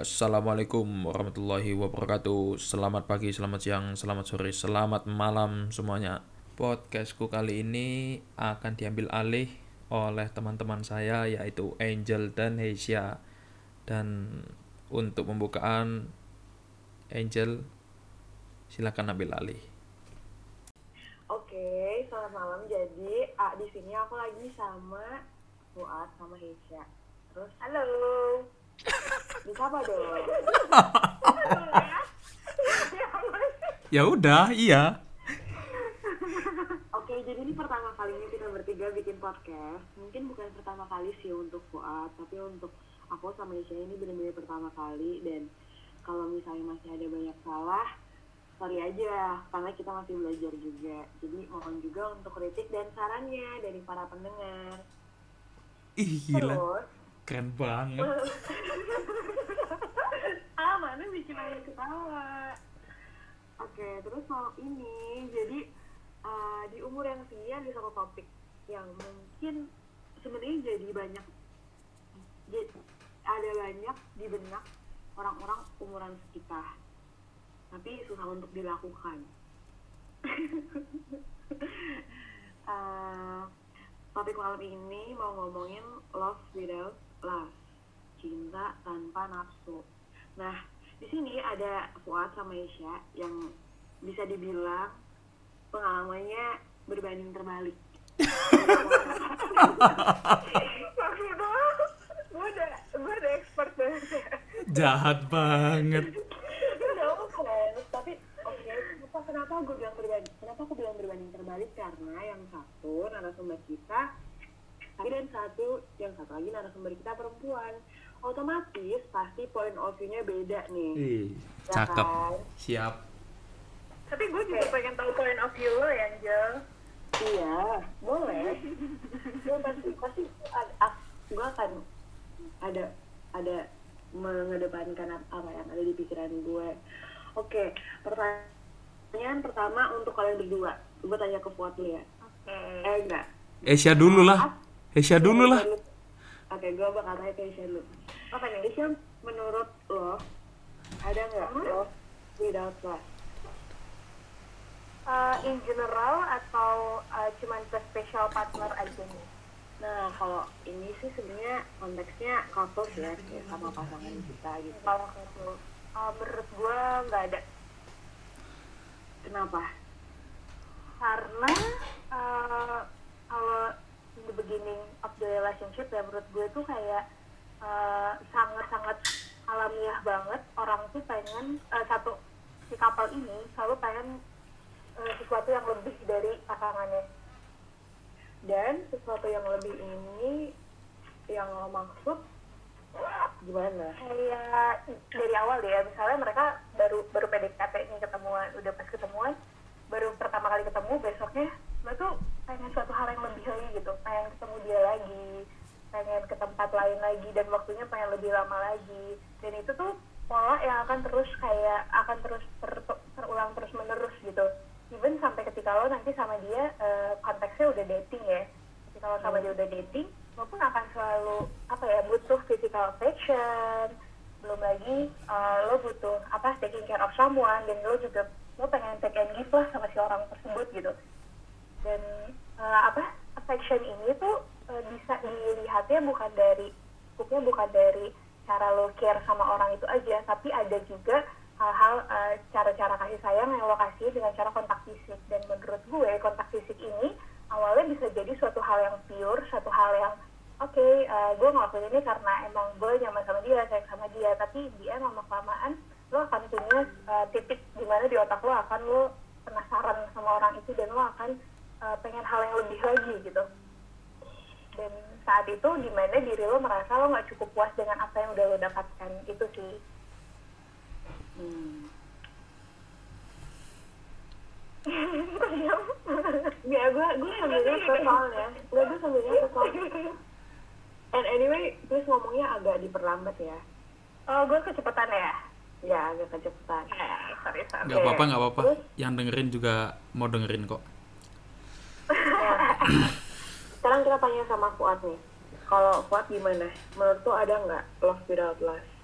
assalamualaikum warahmatullahi wabarakatuh. Selamat pagi, selamat siang, selamat sore, selamat malam semuanya. Podcastku kali ini akan diambil alih oleh teman-teman saya yaitu Angel dan Heisha. Dan untuk pembukaan Angel silakan ambil alih. Oke, selamat malam. Jadi, ah, di sini aku lagi sama Fuad sama Heisha. Terus, halo. Disapa dong. Ya udah, iya. Oke, jadi ini pertama kalinya kita bertiga bikin podcast. Mungkin bukan pertama kali sih untuk Fuad, tapi untuk aku sama Heisha ini benar-benar pertama kali. Dan kalau misalnya masih ada banyak salah, sorry aja, karena kita masih belajar juga. Jadi mohon juga untuk kritik dan sarannya dari para pendengar. Ih, gila. Terus, Keren banget. ah mana bikin ayah ketawa. Oke terus malam ini jadi uh, di umur yang segini ada satu topik yang mungkin sebenarnya jadi banyak jadi ada banyak di benak orang-orang umuran kita tapi susah untuk dilakukan. Uh, topik malam ini mau ngomongin love without lust cinta tanpa nafsu. Nah, di sini ada Fuad sama Isya yang bisa dibilang pengalamannya berbanding terbalik. Gue udah, gue udah expert banget. Jahat banget. Tapi oke, kenapa, kenapa gue bilang berbanding? Kenapa aku bilang berbanding terbalik? Karena yang satu narasumber kita tapi dan satu yang satu lagi narasumber kita perempuan otomatis pasti point of view-nya beda nih Ih, Ya cakep. kan? Siap. Tapi gue juga pengen tahu point of view lo ya, Angel. iya boleh gue pasti pasti gue akan ada ada mengedepankan ap- apa yang ada di pikiran gue oke pertanyaan pertama untuk kalian berdua gue tanya ke Fuad dulu ya Oke. eh enggak Esya dulu lah. Esya dulu lah. Oke, gue bakal tanya ke Isya dulu. Apa nih? Isya, menurut lo, ada nggak lo without love? Uh, in general atau uh, cuman ke special partner aja nih? Nah, kalau ini sih sebenarnya konteksnya couples ya, kayak sama pasangan kita gitu. Kalau gitu, uh, menurut gue nggak ada. Kenapa? Karena uh, kalau in the beginning of the relationship ya menurut gue tuh kayak uh, sangat-sangat alamiah banget orang tuh pengen uh, satu si couple ini selalu pengen uh, sesuatu yang lebih dari pasangannya Dan sesuatu yang lebih ini yang lo maksud gimana? kayak dari awal deh ya misalnya mereka baru baru PDKT nih ketemuan udah pas ketemuan baru pertama kali ketemu besoknya lo tuh pengen suatu hal yang lebih lagi gitu pengen ketemu dia lagi pengen ke tempat lain lagi dan waktunya pengen lebih lama lagi. Dan itu tuh pola yang akan terus kayak akan terus ter- terulang terus menerus gitu. Even sampai ketika lo nanti sama dia eh, konteksnya udah dating ya. Ketika lo sama dia udah dating lo pun akan selalu apa ya butuh physical affection. Belum lagi eh, lo butuh apa taking care of someone dan lo juga lo pengen take and give lah sama si orang tersebut gitu dan eh, apa affection ini tuh eh, bisa dilihatnya bukan dari cukupnya bukan dari cara lo care sama orang itu aja tapi ada juga hal-hal eh, cara-cara kasih sayang yang lo kasih dengan cara kontak fisik. Dan menurut gue kontak fisik ini awalnya bisa jadi suatu hal yang pure suatu hal yang oke eh, gue ngelakuin ini karena emang gue nyaman sama dia sayang sama dia. Tapi dia lama kelamaan lo akan punya eh, titik di mana di otak lo akan lo penasaran sama orang itu dan lo akan eh, pengen hal yang lebih lagi gitu dan saat itu di mana diri lo merasa lo nggak cukup puas dengan apa yang udah lo dapatkan itu sih Hmm. ya gue gue sambil nyata soalnya Nggak, gue sambil nyatet soalnya. And anyway, please ngomongnya agak diperlambat ya. oh gue kecepatan ya Ya, agak kecepatan. eh, sorry sorry Gak apa-apa, gak apa-apa. Terus? Yang dengerin juga mau dengerin kok. Sekarang kita tanya sama Fuad nih. Kalau Fuad gimana? Menurut tuh ada nggak love without lust?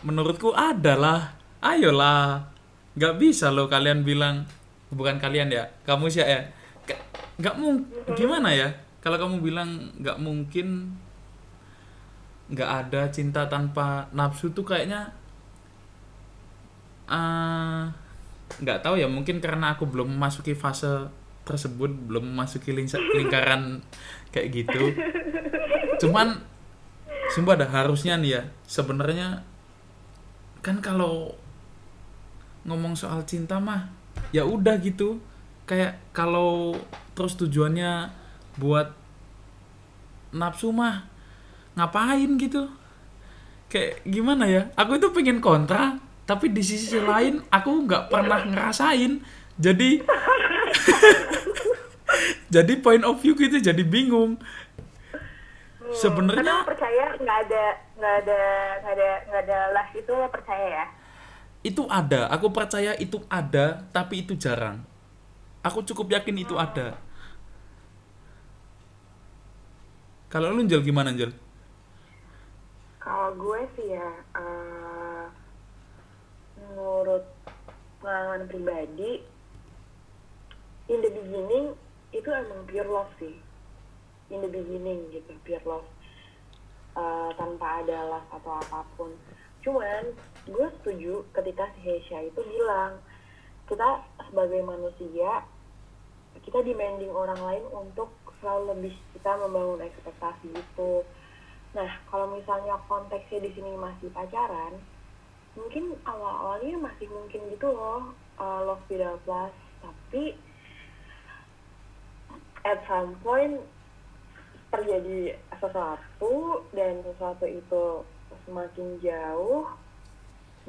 menurutku ada lah. Ayolah. Nggak bisa loh kalian bilang. Bukan kalian ya kamu sih ya. Nggak mungkin gimana ya? Kalau kamu bilang nggak mungkin nggak ada cinta tanpa nafsu tuh kayaknya eh, nggak tahu ya. Mungkin karena aku belum memasuki fase tersebut belum memasuki lingkaran kayak gitu. Cuman sumpah dah harusnya nih ya sebenarnya kan kalau ngomong soal cinta mah ya udah gitu. Kayak kalau terus tujuannya buat nafsu mah ngapain gitu? Kayak gimana ya? Aku itu pengen kontra tapi di sisi lain aku nggak pernah ngerasain jadi jadi point of view itu jadi bingung. Karena sebenarnya percaya nggak ada nggak ada nggak ada nggak ada last itu lo percaya ya? itu ada aku percaya itu ada tapi itu jarang. Aku cukup yakin itu ada. Kalau lu Jel gimana Jel Kalau gue sih ya, eh, menurut pengalaman pribadi, in the beginning itu emang pure love sih. In the beginning gitu, pure love. Eh, tanpa ada love atau apa pun. Cuman gue setuju ketika si Heisha itu bilang, kita sebagai manusia, kita demanding orang lain untuk selalu lebih kita membangun ekspektasi gitu. Nah, kalau misalnya konteksnya di sini masih pacaran, mungkin awal-awalnya masih mungkin gitu loh, uh, love without lust. Tapi at some point terjadi sesuatu dan sesuatu itu semakin jauh.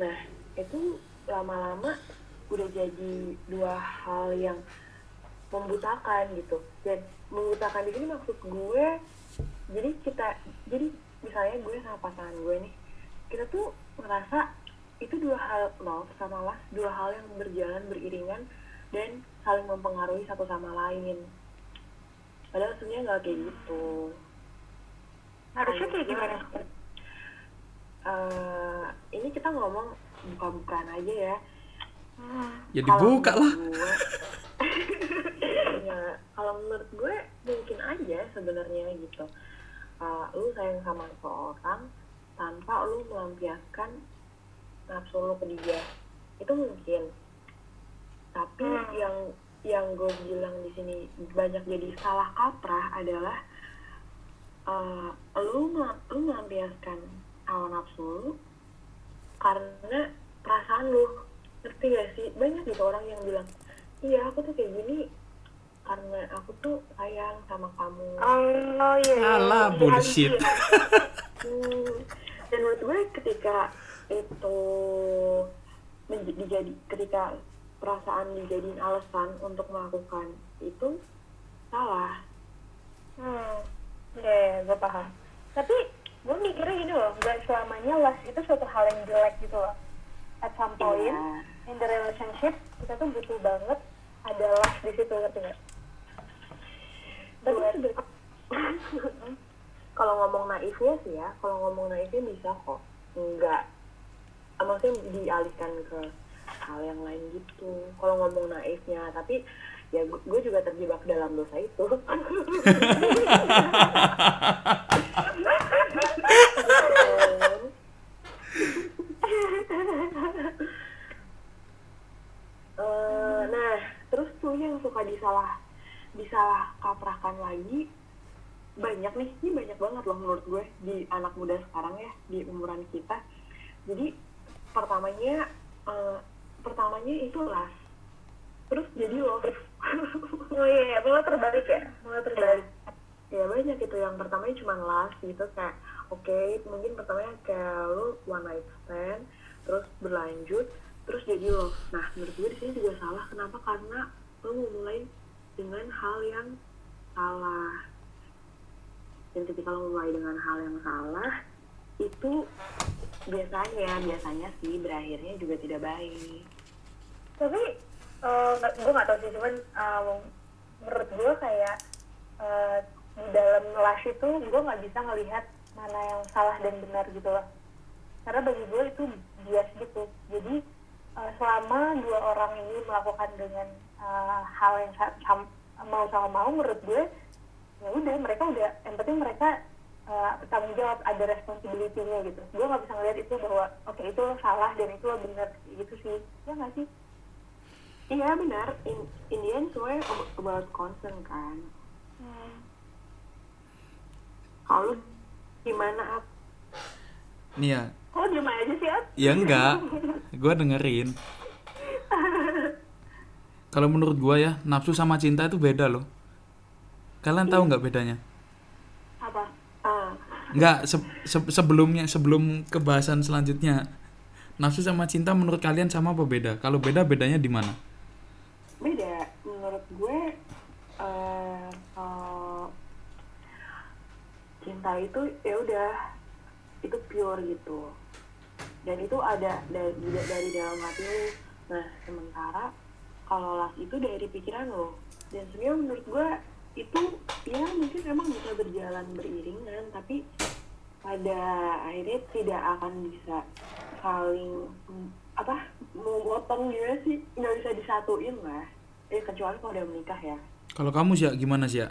Nah, itu lama-lama udah jadi dua hal yang membutakan gitu. Dan membutakan di sini maksud gue jadi kita jadi misalnya gue sama pasangan gue nih kita tuh ngerasa itu dua hal love sama lust dua hal yang berjalan beriringan dan saling mempengaruhi satu sama lain padahal sebenarnya nggak kayak gitu. Harusnya kayak gimana? Eh, ini kita ngomong buka-bukaan aja ya. Ya Kalau dibuka lah. gue- ya kalau menurut gue mungkin aja sebenarnya gitu. Uh, lu sayang sama seseorang tanpa lu melampiaskan nafsu lu ke dia. Itu mungkin. Tapi Hmm. yang yang gue bilang di sini banyak jadi salah kaprah adalah uh, lu lu melampiaskan hawa nafsu lu karena perasaan lu ngerti gak sih banyak gitu orang yang bilang iya aku tuh kayak gini karena aku tuh sayang sama kamu Oh iya. Alah, Iya, bullshit. Hmm, dan menurut gue ketika itu menj- dijadi ketika perasaan dijadiin alasan untuk melakukan itu salah Hmm, iya, iya, gue paham. Tapi gue mikirnya gini loh, gak selamanya last itu suatu hal yang jelek gitu loh. At some point, Iya. in the relationship, kita tuh butuh banget ada last di situ, ngerti gak? tapi kalau ngomong naifnya sih ya kalau ngomong naifnya bisa kok enggak maksudnya dialihkan ke hal yang lain gitu. Kalau ngomong naifnya tapi ya gu- gue juga terjebak dalam dosa itu. Eh, nah terus tuh yang suka disalah disalah kaprahkan lagi banyak nih. Ini banyak banget loh menurut gue di anak muda sekarang ya di umuran kita. Jadi pertamanya eh, pertamanya itu las terus jadi love. Oh iya, mulai terbalik ya? Mulai terbalik. ya banyak gitu. Yang pertamanya cuma last gitu kayak oke mungkin pertamanya kayak lu one night stand terus berlanjut terus jadi love. Nah menurut gue di sini juga salah. Kenapa? Karena lu memulai dengan hal yang salah. Dan ketika lo mulai dengan hal yang salah itu biasanya biasanya sih berakhirnya juga tidak baik Tapi, eh, nggak- gue gak tau sih, cuman eh, menurut gue kayak eh, di dalam last itu gue nggak bisa ngelihat mana yang salah dan benar gitu loh. karena bagi gue itu bias gitu jadi uh, selama dua orang ini melakukan dengan uh, hal yang sa- sam- mau sama mau menurut gue ya udah mereka udah yang penting mereka uh, bertanggung jawab ada responsibility-nya gitu. Gue nggak bisa ngeliat itu bahwa oke itu lo salah dan itu lo benar gitu sih. Ya nggak sih? Iya benar. In, in the end semuanya ab- about concern kan. Kalau gimana Ap? nih ya. Kok diem aja sih At? ya enggak gue dengerin. Kalau menurut gue ya nafsu sama cinta itu beda loh. Kalian tahu nggak bedanya ah. Nggak se- se- sebelumnya sebelum kebahasan selanjutnya. Nafsu sama cinta menurut kalian sama apa beda? Kalau beda bedanya di mana? Beda. Menurut gue eh kalau cinta itu ya udah itu pure gitu. Dan itu ada dari dari dalam hati lu. Nah sementara kalau las itu dari pikiran lo dan sebenarnya menurut gue itu ya mungkin emang bisa berjalan beriringan tapi pada akhirnya tidak akan bisa saling apa memotong gimana sih. Nggak bisa disatuin lah. Eh kecuali kalau udah menikah ya. Kalau kamu sih gimana sih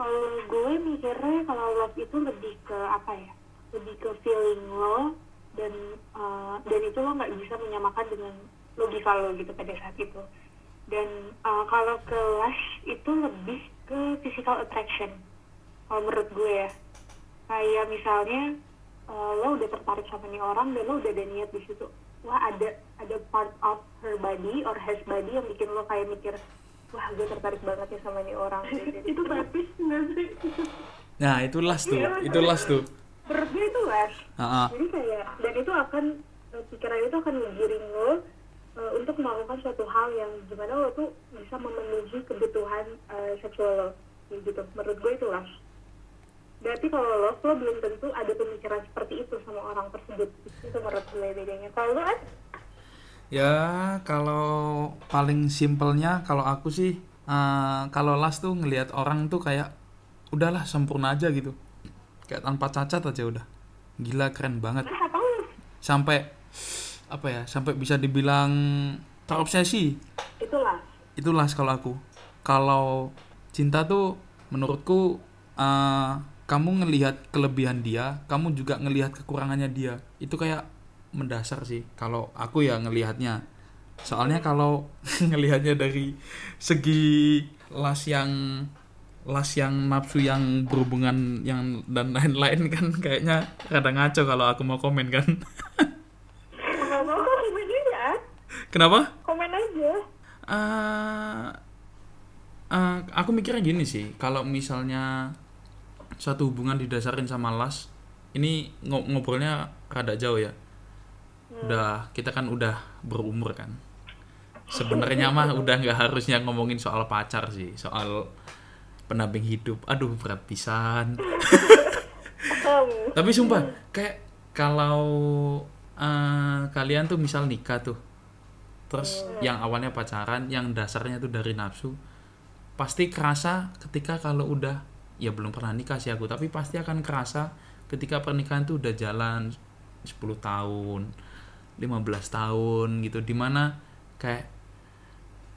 kalau gue mikirnya kalau love itu lebih ke apa ya? Lebih ke feeling lo dan uh, dan itu lo nggak bisa menyamakan dengan logika lo gitu pada saat itu dan uh, kalau ke lust itu lebih ke physical attraction kalau menurut gue ya. Kayak misalnya uh, lo udah tertarik sama nih orang dan lo udah ada niat di situ wah ada ada part of her body or his body yang bikin lo kayak mikir wah gue tertarik banget nih sama nih orang. Itu bagus nggak sih? Nah itu las tuh itu las tuh. Menurut gue itu lust Ah, ah. jadi kayak dan itu akan eh, pikiran itu akan menggiring lo eh, untuk melakukan suatu hal yang gimana lo tuh bisa memenuhi kebutuhan eh, seksual lo. Gitu menurut gue itu lust berarti kalau lo lo belum tentu ada pemikiran seperti itu sama orang tersebut. Itu menurut gue bedanya. Kalau lo kan Ya kalau paling simpelnya kalau aku sih eh, kalau las tuh ngelihat orang tuh kayak udahlah sempurna aja gitu. Kayak tanpa cacat aja udah. Gila keren banget. Sampai apa ya sampai bisa dibilang terobsesi. Itu lust itu las kalau aku. Kalau cinta tuh menurutku eh, kamu ngelihat kelebihan dia kamu juga ngelihat kekurangannya dia. Itu kayak mendasar sih kalau aku ya ngelihatnya. Soalnya kalau ngelihatnya dari segi las yang las yang nafsu yang berhubungan yang dan lain-lain kan kayaknya kadang ngaco kalau aku mau komen kan nggak mau kok komen aja kenapa? Komen aja. Eh eh, aku mikirnya gini sih. Kalau misalnya suatu hubungan didasarin sama las ini ngo- ngobrolnya rada jauh ya. Udah kita kan udah berumur kan. Sebenarnya mah udah nggak harusnya ngomongin soal pacar sih soal pendamping hidup. Aduh berat pisan. Hmm. tapi sumpah kayak kalau eh, kalian tuh misal nikah tuh terus yang awalnya pacaran yang dasarnya tuh dari nafsu pasti kerasa ketika kalau udah ya belum pernah nikah sih aku tapi pasti akan kerasa ketika pernikahan tuh udah jalan 10 tahun 15 tahun gitu di mana kayak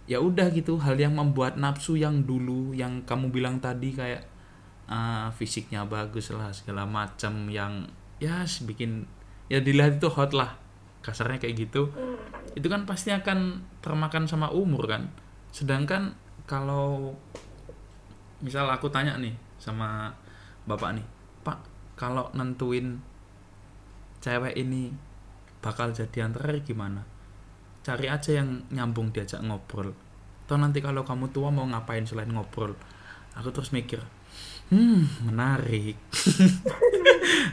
ya udah gitu hal yang membuat nafsu yang dulu yang kamu bilang tadi kayak ah, fisiknya bagus lah segala macam yang ya bikin ya dilihat itu hot lah kasarnya kayak gitu itu kan pasti akan termakan sama umur kan? Sedangkan kalau misal aku tanya nih sama bapak nih pak kalau nentuin cewek ini bakal jadian terakhir gimana? Cari aja yang nyambung diajak ngobrol. Atau nanti kalau kamu tua mau ngapain selain ngobrol? Aku terus mikir hmm menarik.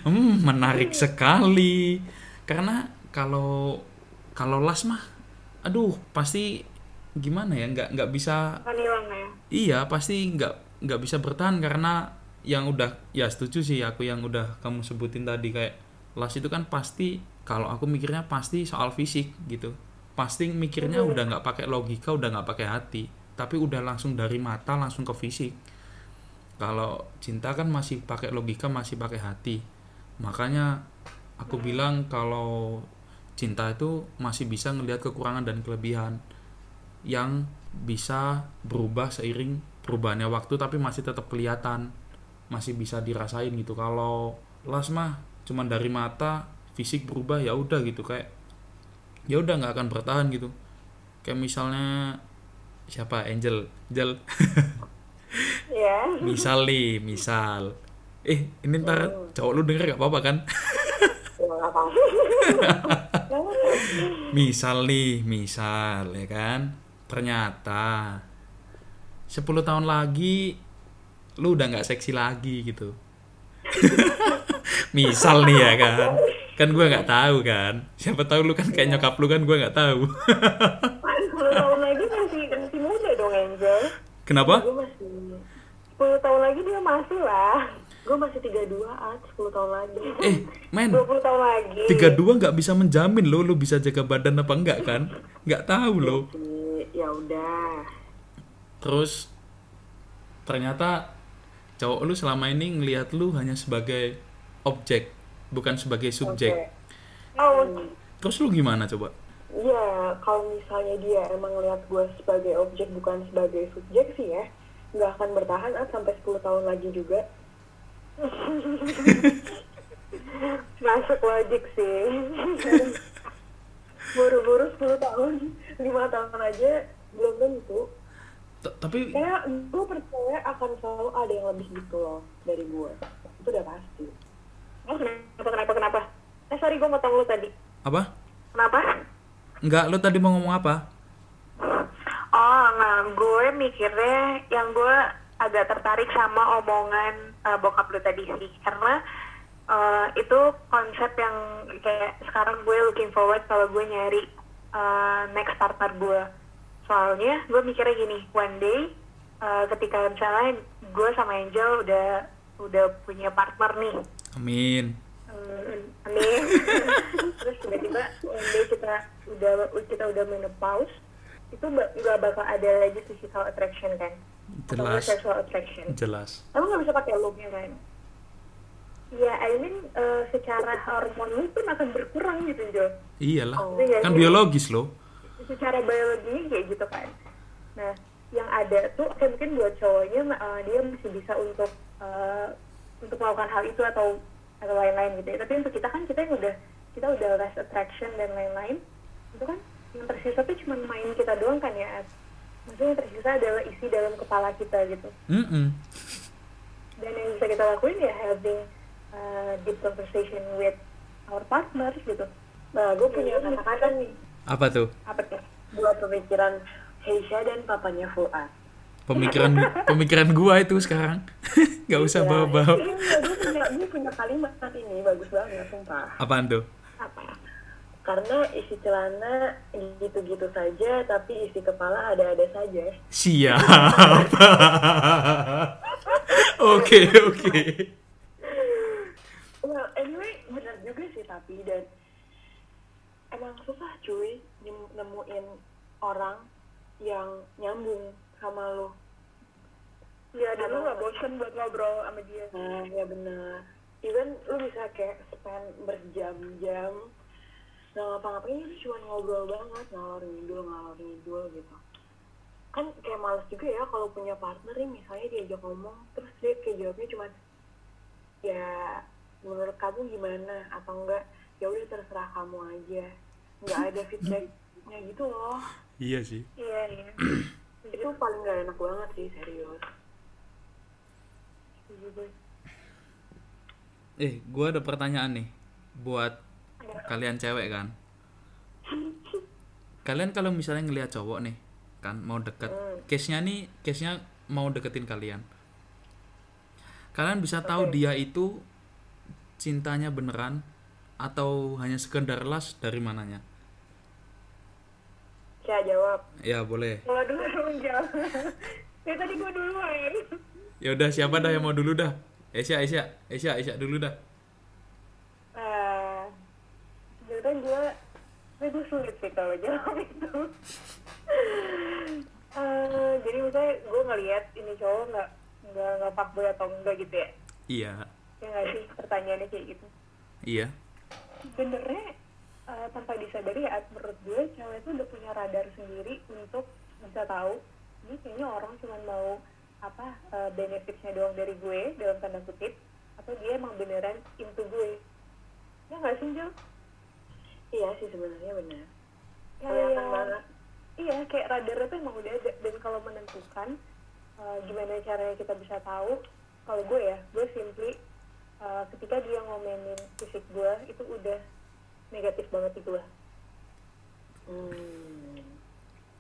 Hmm menarik sekali. Karena kalau kalau las mah aduh pasti gimana ya nggak nggak bisa hilang ya? Iya pasti nggak nggak bisa bertahan karena yang udah ya setuju sih aku yang udah kamu sebutin tadi kayak las itu kan pasti kalau aku mikirnya pasti soal fisik gitu. Pasti mikirnya udah nggak pakai logika udah nggak pakai hati tapi udah langsung dari mata langsung ke fisik. Kalau cinta kan masih pakai logika masih pakai hati. Makanya aku bilang kalau cinta itu masih bisa ngelihat kekurangan dan kelebihan yang bisa berubah seiring perubahannya waktu tapi masih tetap kelihatan masih bisa dirasain gitu. Kalau las mah cuman dari mata fisik berubah ya udah gitu. Kayak ya udah nggak akan bertahan gitu. Kayak misalnya siapa? Angel. Angel. Ya misal nih misal. Eh ini ntar cowok lu denger gak apa-apa kan? Ya apa misal nih misal ya kan? Ternyata 10 tahun lagi lu udah nggak seksi lagi gitu. Misal nih ya kan? Kan gue nggak tahu kan? Siapa tahu lu kan kayak nyokap lu kan gue nggak tahu. 10 tahun lagi masih masih muda dong Angel. Kenapa? Gue masih 10 tahun lagi dia masih lah gue masih 32 at 10 tahun lagi. Eh men. 20 tahun lagi. 32 nggak bisa menjamin lo lu bisa jaga badan apa enggak kan? Nggak tahu lo ya udah. Terus ternyata cowok lu selama ini ngelihat lu hanya sebagai objek bukan sebagai subjek. Oh terus lu gimana coba? Ya kalau misalnya dia emang ngeliat gue sebagai objek bukan sebagai subjek sih ya nggak akan bertahan at sampai 10 tahun lagi juga masuk logik sih. Buru-buru 10 tahun. 5 tahun aja belum tentu. T- tapi kayak gue percaya akan selalu ada yang lebih gitu loh dari gue itu udah pasti. Oh kenapa kenapa kenapa? Eh sorry gue mau tahu lu tadi. Apa? Kenapa? Enggak lu tadi mau ngomong apa? Oh, nah gue mikirnya yang gue agak tertarik sama omongan uh, bokap lu tadi sih, karena uh, itu konsep yang kayak sekarang gue looking forward kalau gue nyari uh, next partner gue. Soalnya gue mikirnya gini, one day uh, ketika misalnya gue sama Angel udah udah punya partner nih, amin Hmm, amin. Terus tiba-tiba one day kita udah kita udah menopause, itu nggak bakal ada lagi physical attraction kan? Jelas sexual attraction. jelas Kamu nggak bisa pakai looknya kan? Ya, I mean eh, secara hormon lu pun akan berkurang gitu Jo. iyalah Iya, kan iya. biologis lo Secara biologi kayak gitu kan. Nah, yang ada tuh kayak mungkin buat cowoknya eh, dia masih bisa untuk eh, untuk melakukan hal itu atau atau lain-lain gitu ya. Tapi untuk kita kan kita yang udah kita udah less attraction dan lain-lain itu kan yang tersisa tuh cuma main kita doang kan ya. Maksudnya yang tersisa adalah isi dalam kepala kita gitu. Mm-mm. Dan yang bisa kita lakuin ya having uh, deep conversation with our partners gitu. nah gue punya kata-kata nih apa tuh Apa tuh? buat pemikiran Heisha dan papanya Fuad pemikiran pemikiran gua itu sekarang nggak usah bawa-bawa Iya, gue punya, gue punya kalimat ini bagus banget, sumpah. apaan tuh? Karena isi celana gitu-gitu saja, tapi isi kepala ada-ada saja. siap oke oke Well, anyway, benar juga sih tapi dan emang susah cuy nem- nemuin orang yang nyambung sama lo. Ya, dan lu gak bosen buat ngobrol sama dia. Nah, ya benar. Even lu bisa kayak spend berjam-jam nggak ngapa-ngapain lu cuma ngobrol banget ngalor ngidul ngalor ngidul gitu. Kan kayak males juga ya kalau punya partner nih misalnya diajak ngomong terus dia kayak jawabnya cuma ya menurut kamu gimana? Atau enggak ya udah terserah kamu aja. Nggak ada feedbacknya gitu loh. Iya sih. Iya, iya. itu paling gak enak banget sih serius. Eh gua ada pertanyaan nih buat kalian cewek kan? Kalian kalau misalnya ngelihat cowok nih kan mau deket. Case nya nih case nya mau deketin kalian. Kalian bisa tahu dia itu cintanya beneran atau hanya sekedar las dari mananya? Saya jawab. Ya boleh. Kalau dulu dong jawab. Ya tadi gua duluan. ya udah siapa dah yang mau dulu dah? Esya Esya Esya Esya dulu dah Eh, sebenarnya gue, tapi gue sulit sih kalau jawab itu. Eh, jadi misalnya gue ngeliat ini cowok nggak nggak nggak fuckboy atau enggak gitu ya? iya Ya nggak sih pertanyaannya kayak gitu. iya sebenarnya eh, tanpa disadari ya menurut gue cewek itu udah punya radar sendiri untuk bisa tahu ini kayaknya orang cuma mau apa eh, benefitnya doang dari gue dalam tanda kutip atau dia emang beneran into gue ya nggak sih Jul? Iya sih sebenarnya benar. Kelihatan ya. banget. iya kayak radarnya tuh emang udah ada. Dan kalau menentukan uh, gimana caranya kita bisa tahu kalau gue ya gue simply uh, ketika dia ngomenin fisik gue itu udah negatif banget di gue hmm.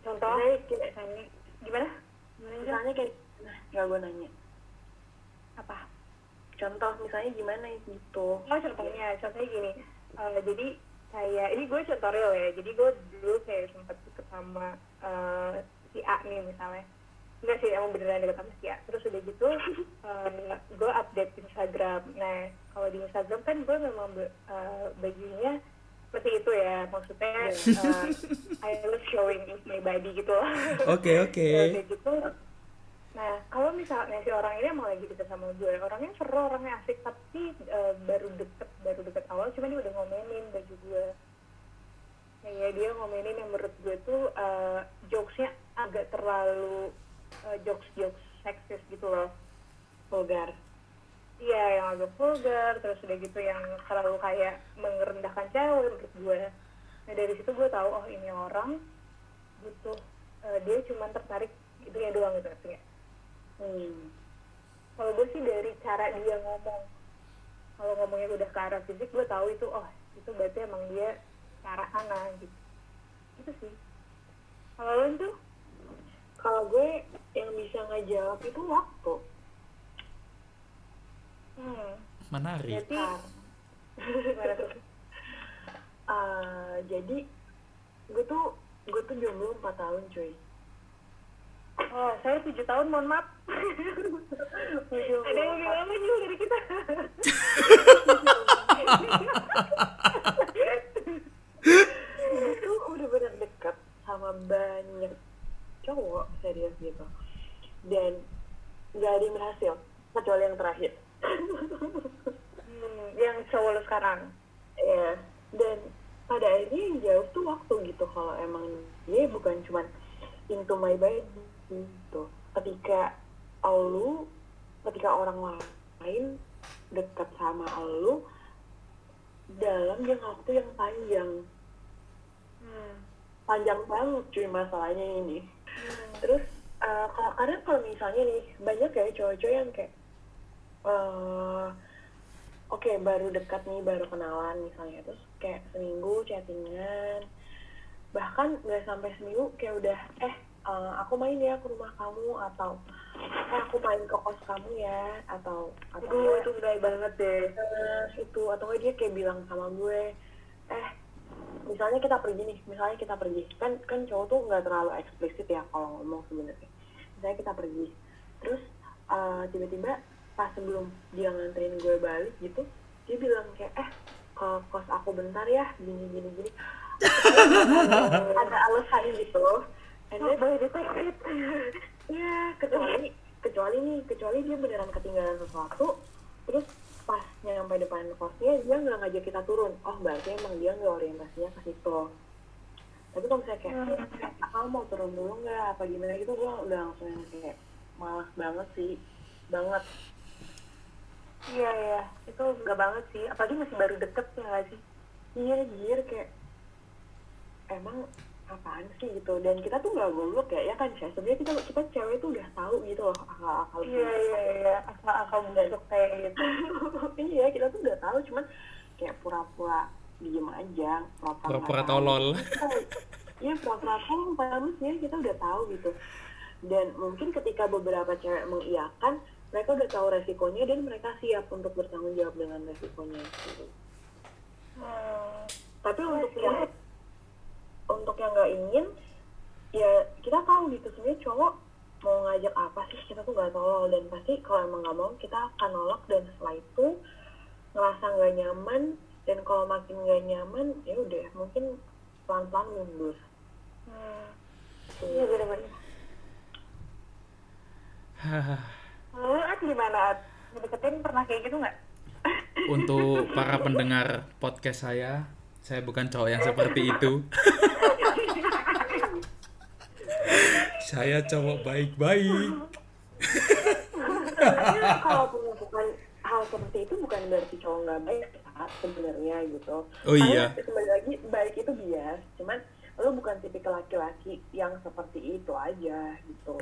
contoh? Misalnya gimana? Gimana misalnya kayak nah nggak gue nanya. Apa? Contoh misalnya gimana gitu? Oh contohnya contohnya gini. Uh, jadi kayak ini gue contoh real ya. Jadi gue dulu kayak sempat deket sama uh, si A nih misalnya. Enggak sih emang beneran deket sama si A. Terus udah gitu uh, gue update Instagram. Nah kalau di Instagram kan gue memang uh, bajunya seperti itu ya. Maksudnya uh, I was showing my body gitu. Oke, oke. Ya, kayak gitu nah kalau misalnya si orang ini emang lagi deket sama gue orangnya seru orangnya asik tapi eh, baru deket baru deket awal cuma dia udah ngomenin baju gue nah, ya dia ngomenin yang menurut gue tuh eh, jokesnya agak terlalu eh, jokes jokes seksis gitu loh. Vulgar. Iya yang agak vulgar terus udah gitu yang terlalu kayak merendahkan cewek menurut gue nah dari situ gue tahu oh ini orang butuh eh, dia cuma tertarik itunya doang gitu artinya hmm. kalau gue sih dari cara dia ngomong kalau ngomongnya udah ke arah fisik gue tahu itu oh itu berarti emang dia ke arah sana gitu. Itu sih. Kalau lo tuh? Kalau gue yang bisa ngejawab itu waktu. Hmm. Menarik. tuh Eh, jadi gue tuh gue tuh jomblo 4 tahun cuy oh saya tujuh tahun mohon maaf. Ada yang lebih lama juga dari kita. Tuh udah bener deket sama banyak cowok serius gitu. Dan gak ada yang berhasil kecuali yang terakhir. Hmm, yang cowok lo sekarang? Ya dan pada akhirnya yang jauh tuh waktu gitu kalau emang dia bukan cuman into my body gitu. Ketika lu ketika orang lain dekat sama lu dalam jangka waktu yang panjang. Hmm. panjang banget cuy masalahnya ini. Terus eh, kalau karena kalau misalnya nih banyak ya cowok-cowok yang kayak eh oke baru dekat nih baru kenalan misalnya. Terus kayak seminggu chattingan. Bahkan nggak sampai seminggu kayak udah eh eh, aku main ya ke rumah kamu atau eh aku main ke kos kamu ya atau atau Aduh, enggak, itu gede banget deh. Eh, itu atau dia kayak bilang sama gue eh misalnya kita pergi nih misalnya kita pergi. Kan kan cowok tuh nggak terlalu eksplisit ya kalau ngomong sebenarnya. Misalnya kita pergi terus eh, tiba-tiba pas sebelum dia nganterin gue balik gitu dia bilang kayak eh ke kos aku bentar ya gini gini gini. Ada alasan gitu and oh, then boleh detektif ya kecuali kecuali nih kecuali dia beneran ketinggalan sesuatu terus pas nyampe depan kosnya dia nggak ngajak kita turun. Oh berarti emang dia nggak orientasinya ke situ. Tapi kalau misalnya kayak "Eh, kamu mau turun dulu nggak? Apa gimana gitu gue udah langsung yang kayak malas banget sih. Banget. Iya iya. Itu enggak banget sih. Apalagi masih baru deket ya nggak sih? Iya jir kayak emang apaan sih gitu. Dan kita tuh nggak goblok ya. Ya kan Syah? Sebenarnya kita kita cewek tuh udah tahu gitu loh akal-akal iya iya iya asal akal busuk kayak gitu. Iya kita tuh udah tahu cuman kayak pura-pura diem aja pura-pura tolol. iya pura-pura tolol padahal sebenarnya kita udah tahu gitu. Dan mungkin ketika beberapa cewek mengiyakan mereka udah tahu resikonya dan mereka siap untuk bertanggung jawab dengan resikonya. Hmm. tapi untuk yang untuk yang nggak ingin ya kita tahu gitu sebenarnya cowok mau ngajak apa sih kita tuh nggak tolol dan pasti kalau emang nggak mau kita akan nolak dan setelah itu ngerasa nggak nyaman dan kalau makin nggak nyaman ya udah mungkin pelan-pelan mundur Hmm. iya bener-bener Lalu At gimana At? Ngedeketin pernah kayak gitu nggak? untuk para pendengar podcast saya, saya bukan cowok yang seperti itu. saya cowok baik-baik. kalaupun melakukan hal seperti itu bukan berarti cowok nggak baik sebenarnya gitu Oh iya. Karena kembali lagi baik itu bias cuman lo bukan tipikal laki-laki yang seperti itu aja gitu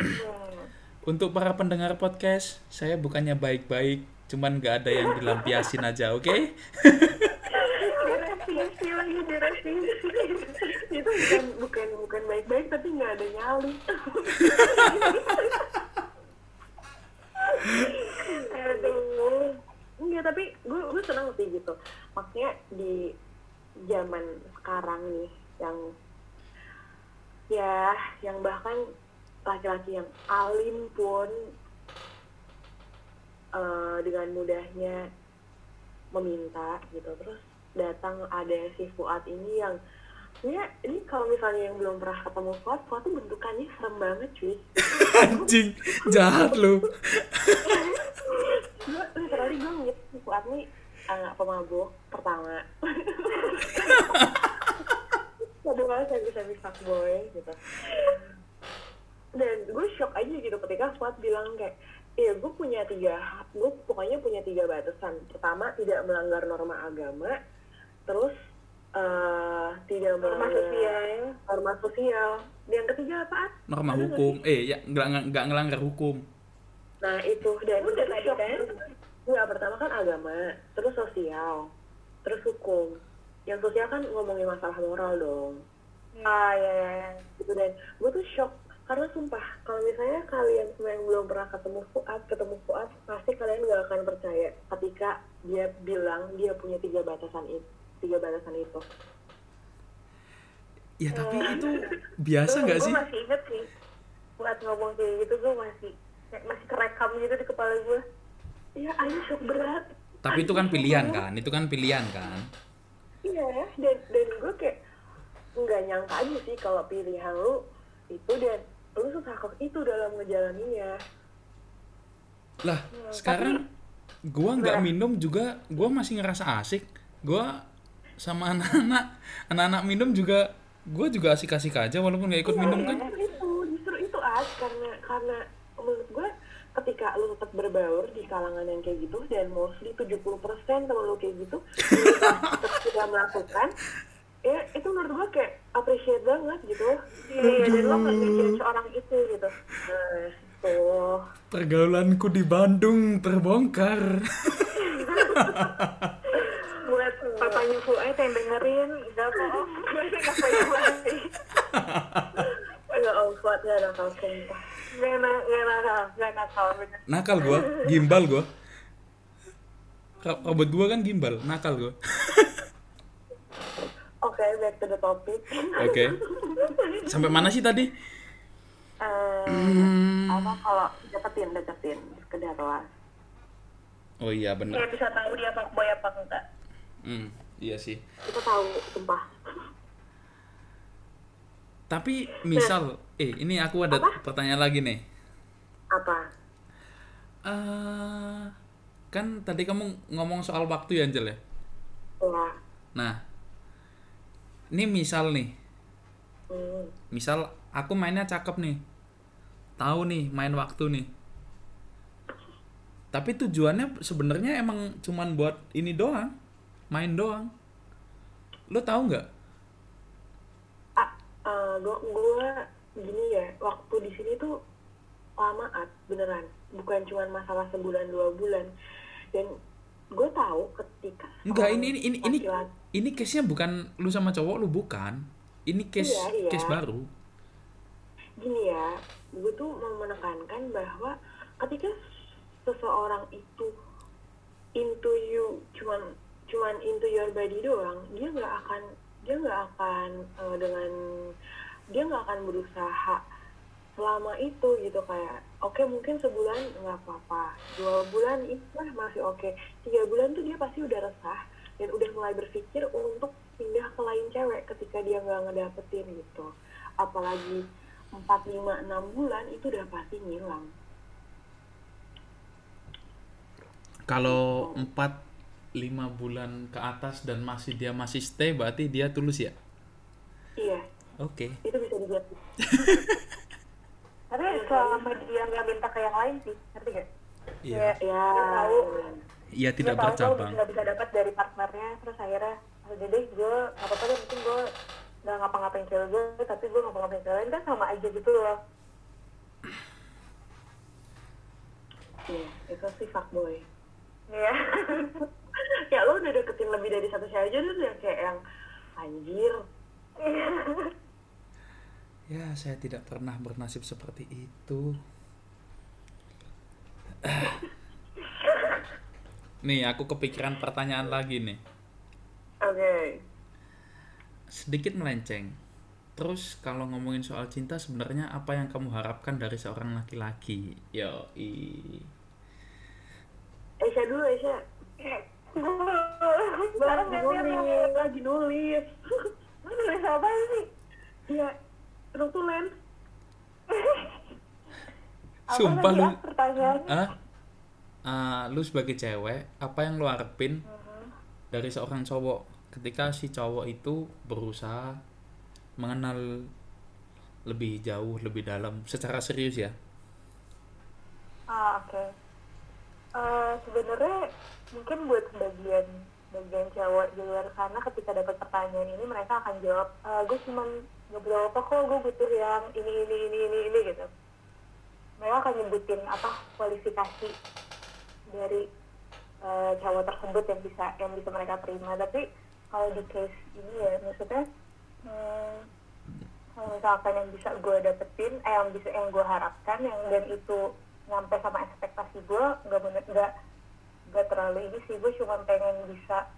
Untuk para pendengar podcast, saya bukannya baik-baik, cuman nggak ada yang dilampiasin aja, oke? direvisi lagi direvisi itu bukan bukan bukan baik-baik tapi nggak ada nyali. Aduh. Enggak, tapi gue gue senang sih gitu. Maksudnya di zaman sekarang nih yang ya yang bahkan laki-laki yang alim pun eh, dengan mudahnya meminta gitu. Terus datang ada si Fuad ini yang ya ini kalau misalnya yang belum pernah ketemu Fuad Fuad tuh bentukannya serem banget cuy. Anjing, jahat lu. gue literally gue ngeliat Fuad nih anak pemabuk pertama. Kedua saya bisa bisa boy gitu. Dan gue shock aja gitu ketika Fuad bilang kayak iya gue punya tiga gue pokoknya punya tiga batasan. Pertama tidak melanggar norma agama terus eh, tidak Norma sosial. norma sosial yang ketiga apaan Norma Ada nggak hukum, eh ya nggak nggak- nggak ngelanggar hukum. Nah itu dan Udah itu tadi shock. kan? Enggak, pertama kan agama, terus sosial, terus hukum. Yang sosial kan ngomongin masalah moral dong. ah ya ya ya. Gitu dan gue tuh shock karena sumpah kalau misalnya kalian semua yang belum pernah ketemu Fuad, ketemu Fuad pasti kalian gak akan percaya ketika dia bilang dia punya tiga batasan itu, tiga batasan itu. Ya tapi itu biasa nggak sih? gue masih inget sih buat ngomong kayak gitu gue masih kayak masih kerekam gitu di kepala gue Iya, ayo shock berat. Tapi itu kan pilihan kan, itu kan pilihan kan. Iya, dan dan gue kayak nggak nyangka aja sih kalau pilihan lu itu dan lu susah kok itu dalam ngejalaninya. Lah, sekarang gua nggak minum juga gua masih ngerasa asik. Gua sama anak-anak. Anak-anak minum juga gua juga asik-asik aja walaupun nggak ikut minum kan. Justru itu, justru itu as karena karena menurut gue ketika lu tetap berbaur di kalangan yang kayak gitu dan mostly 70% temen lu kayak gitu tetap sudah melakukan ya itu menurut gue kayak appreciate banget gitu. Iya iya dan lo nggak mikirin seorang itu gitu. Nah tuh Pergaulanku di Bandung terbongkar. papanya Fuad yang dengerin gak bohong gue sih gak punya sih nggak om kuat nggak nakal sumpah gak na- gak nakal gak nakal bener Nakal gua, gimbal gua. Ro- Robot gua kan gimbal, nakal gua. oke back to the topic Oke. Sampai mana sih tadi? Eh, Hmm. apa kalau deketin deketin sekedar lah Oh iya bener. kayak bisa tahu dia fuckboy apa enggak Hmm, iya sih. kita tahu sumpah Tapi misal, eh ini aku ada pertanyaan lagi nih. apa eh kan tadi kamu ngomong soal waktu ya Angel ya? ya Nah, ini misal nih, hmm. misal aku mainnya cakep nih, tahu nih main waktu nih. Tapi tujuannya sebenarnya emang cuman buat ini doang, main doang. Lo tahu nggak? ah gue gue gini ya waktu di sini tuh lama at beneran bukan cuma masalah sebulan dua bulan dan gue tahu ketika Enggak, ini ini ini ini, ini case-nya bukan lu sama cowok lu bukan. Ini case Iya, iya. case baru. gini ya gue tuh mau menekankan bahwa ketika seseorang itu into you cuman cuman into your body doang dia nggak akan dia nggak akan eh, dengan dia nggak akan berusaha selama itu gitu kayak oke mungkin sebulan nggak apa-apa dua bulan itu lah masih oke tiga bulan tuh dia pasti udah resah dan udah mulai berpikir untuk pindah ke lain cewek ketika dia nggak ngedapetin gitu. Apalagi 4, 5, 6 bulan itu udah pasti ngilang. Kalau 4 lima bulan ke atas dan masih dia masih stay berarti dia tulus ya? Iya. Oke. Itu bisa dilihat tapi selama dia nggak minta ke yang lain sih ngerti gak iya. Ya Dia tahu. iya tidak dia tahu bercabang. kalau nggak bisa dapat dari partnernya terus akhirnya udah deh gue nggak apa-apa deh mungkin gue nggak ngapa-ngapain cewek gue tapi gue ngapa-ngapain cewek lain kan sama aja gitu loh. Iya itu sih fuckboy iya ya lo udah deketin lebih dari satu cewek aja udah kayak yang anjir ya saya tidak pernah bernasib seperti itu nih aku kepikiran pertanyaan lagi nih oke sedikit melenceng. Terus kalau ngomongin soal cinta sebenarnya apa yang kamu harapkan dari seorang laki-laki? Yo, i. Aisyah dulu Aisyah nggak sih nulis lagi nulis lu nulis apa sih iya notulen Apa Sumpah lu. ah Ah? Ah, lu sebagai cewek, apa yang lu harapin dari seorang cowok ketika si cowok itu berusaha mengenal lebih jauh, lebih dalam secara serius ya? Ah oke. Eh, Sebenarnya mungkin buat bagian bagian cewek di luar sana ketika dapat pertanyaan ini mereka akan jawab, "Eh, gue cuman ngobrol apa kok, gue butuh yang ini ini ini ini ini gitu. Mereka akan nyebutin apa kualifikasi dari eh, cowok tersebut yang bisa yang bisa mereka terima. Tapi kalau di case ini ya maksudnya hmm, kalau misalkan yang bisa gue dapetin eh yang bisa yang gue harapkan yang dan itu nyampe sama ekspektasi gue nggak bener nggak nggak terlalu ini sih gue cuma pengen bisa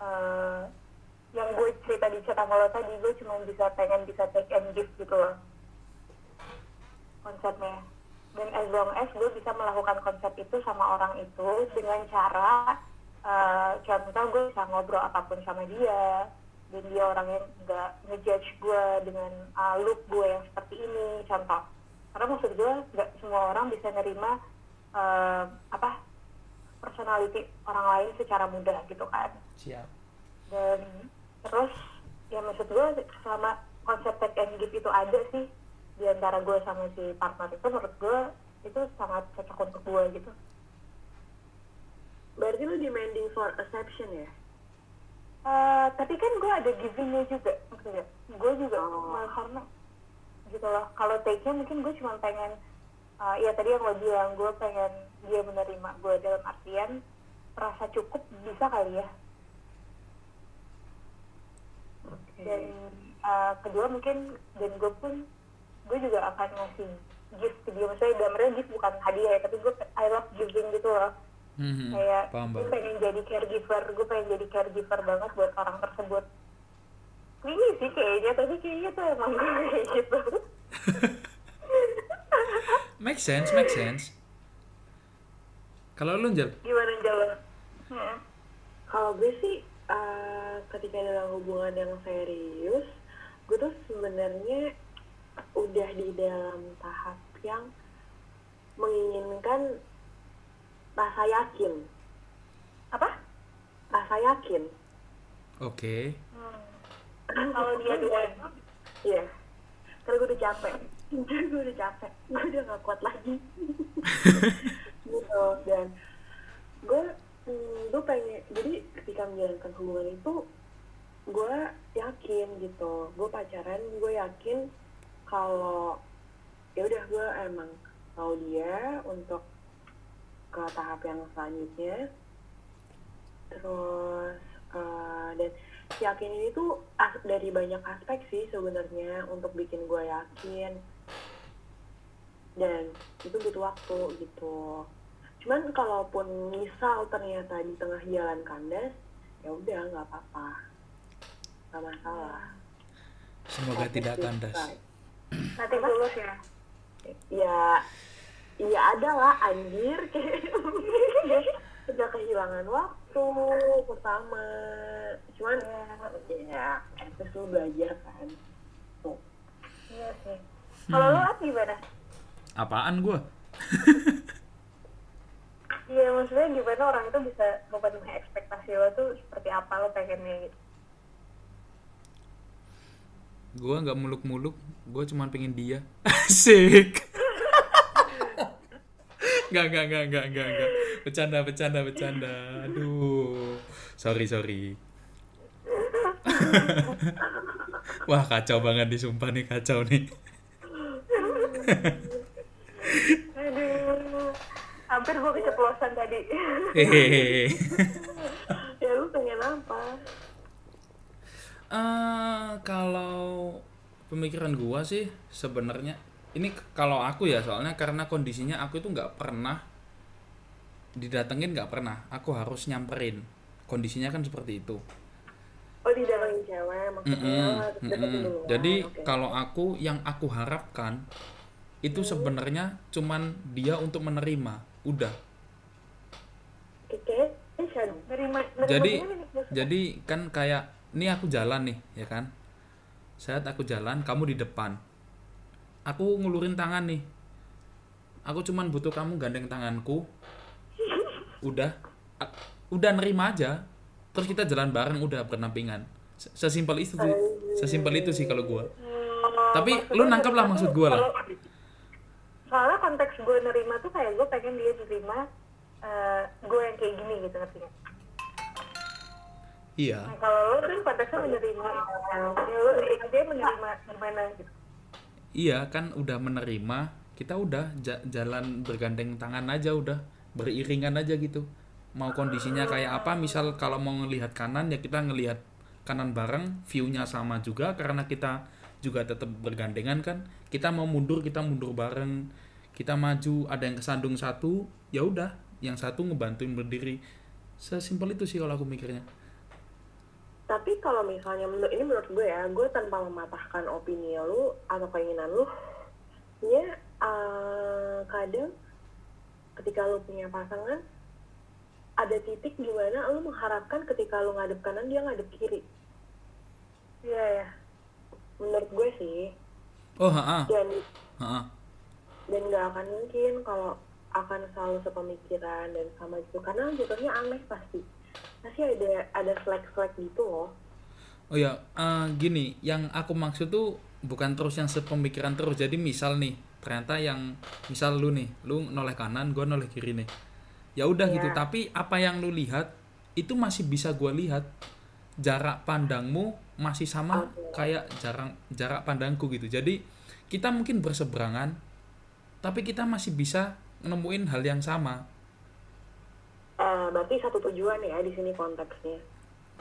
eh, yang gue cerita di sama lo tadi gue cuma bisa pengen bisa take and give gitu loh konsepnya. Dan as long as gue bisa melakukan konsep itu sama orang itu dengan cara eh, contoh gue bisa ngobrol apa pun sama dia dan dia orang yang nggak ngejudge gue dengan uh, look gue yang seperti ini contoh karena maksud gue nggak semua orang bisa nerima eh, apa personality orang lain secara mudah gitu kan Siap. dan terus ya maksud gue selama konsep take and give itu ada sih di antara gue sama si partner itu menurut gue itu sangat cocok untuk gue gitu berarti lu demanding for exception ya Eh, tapi kan gue ada givingnya juga maksudnya gue juga Oh. karena gitu loh. Kalau take nya mungkin gue cuma pengen eh, ya tadi yang lo bilang gue pengen dia menerima gue dalam artian rasa cukup bisa kali ya. Oke. Dan uh, kedua mungkin dan gue pun gue juga akan ngasih gift ke dia. Maksudnya gambarnya gift bukan hadiah ya tapi gue I love giving gitu loh. Mhm, kayak gue pengen jadi caregiver gue pengen jadi caregiver banget buat orang tersebut ini sih kayaknya tapi kayaknya tuh emang gue kayak gitu. Make sense, make sense. Kalau lu Jel, gimana jalan hmm. kalau gue sih eh, ketika dalam hubungan yang serius gue tuh sebenarnya udah di dalam tahap yang menginginkan rasa yakin. Apa? Rasa yakin. Oke. Kalau dia dua iya. Karena gue udah capek. Gue udah capek. Gue udah gak kuat lagi. Gitu dan gue hmm, gue pengen jadi ketika menjalankan hubungan itu gue yakin gitu. Gue pacaran gue yakin kalau ya udah gue emang mau dia untuk ke tahap yang selanjutnya. Terus eh, dan yakin ini tuh as- dari banyak aspek sih sebenarnya untuk bikin gue yakin. Dan itu butuh waktu gitu. Cuman kalaupun misal ternyata di tengah jalan kandas ya udah nggak apa-apa. Nggak masalah. Semoga tidak kandas. nanti lulus ya? Ya ya ada lah anjir. Kayak udah kehilangan waktu pertama. Cuman ya terus lu belajar kan. Tuh. Iya sih. Kalau lo At, gimana? Apaan gua? Iya maksudnya gimana orang itu bisa memenuhi ekspektasi lo tuh seperti apa lo pengennya gitu? Gue nggak muluk-muluk gue cuma pengen dia. Asik. Nggak nggak nggak nggak nggak nggak bercanda bercanda bercanda. Aduh. Sorry sorry. Wah kacau banget nih sumpah nih kacau nih. Aduh. Hampir gue keceplosan tadi. Hehehe. Ya lu pengen apa? Eh, kalau pemikiran gua sih sebenarnya ini kalau aku ya soalnya karena kondisinya aku itu nggak pernah didatengin nggak pernah. Aku harus nyamperin. Kondisinya kan seperti itu. Oh didatengin cewek maksudnya? Harus mm-mm. deketin dulu jadi Oke. kalau aku yang aku harapkan itu sebenarnya cuman dia untuk menerima. Udah. Nerima, nerima jadi jadi kan kayak ini aku jalan nih ya kan? Saat aku jalan kamu di depan. Aku ngulurin tangan nih. Aku cuman butuh kamu gandeng tanganku udah A- udah nerima aja. Terus kita jalan bareng udah bernampingan Se- sesimpel itu sih. Sesimpel itu sih kalau gua. Tapi lu nangkep lah maksud gua lah. soalnya konteks gue nerima tuh kayak gue pengen dia nerima eh, gue yang kayak gini gitu ngerti nggak? iya. Nah, kalau lo kan konteksnya menerima ya lo dia menerima gimana gitu? Iya kan udah menerima kita udah ja- jalan bergandeng tangan aja udah beriringan aja gitu. Mau kondisinya kayak apa misal kalau mau ngelihat kanan ya kita ngelihat kanan bareng view-nya sama juga karena kita juga tetap bergandengan kan. Kita mau mundur kita mundur bareng. Kita maju ada yang kesandung satu ya udah yang satu ngebantuin berdiri. Sesimpel itu sih kalau aku mikirnya. Tapi kalau misalnya menurut ini menurut gue ya gue tanpa mematahkan opini lu atau keinginan lu ya eh, kadang ketika lu punya pasangan ada titik di mana lu mengharapkan ketika lu ngadep kanan dia ngadep kiri. Iya ya menurut gue sih. Oh ha dan ha dan nggak akan mungkin kalau akan selalu sepemikiran dan sama gitu. Karena jatuhnya aneh pasti. Pasti ada ada flag-flag gitu loh. Oh ya, eh, gini, yang aku maksud tuh bukan terus yang sepemikiran terus. Jadi misal nih, ternyata yang misal lu nih, lu noleh kanan, gua noleh kiri nih. Ya udah gitu, Ya. tapi apa yang lu lihat itu masih bisa gua lihat. Jarak pandangmu masih sama kayak jarak jarak pandangku gitu. Jadi kita mungkin berseberangan, tapi kita masih bisa nemuin hal yang sama. Eh, berarti satu tujuan ya di sini konteksnya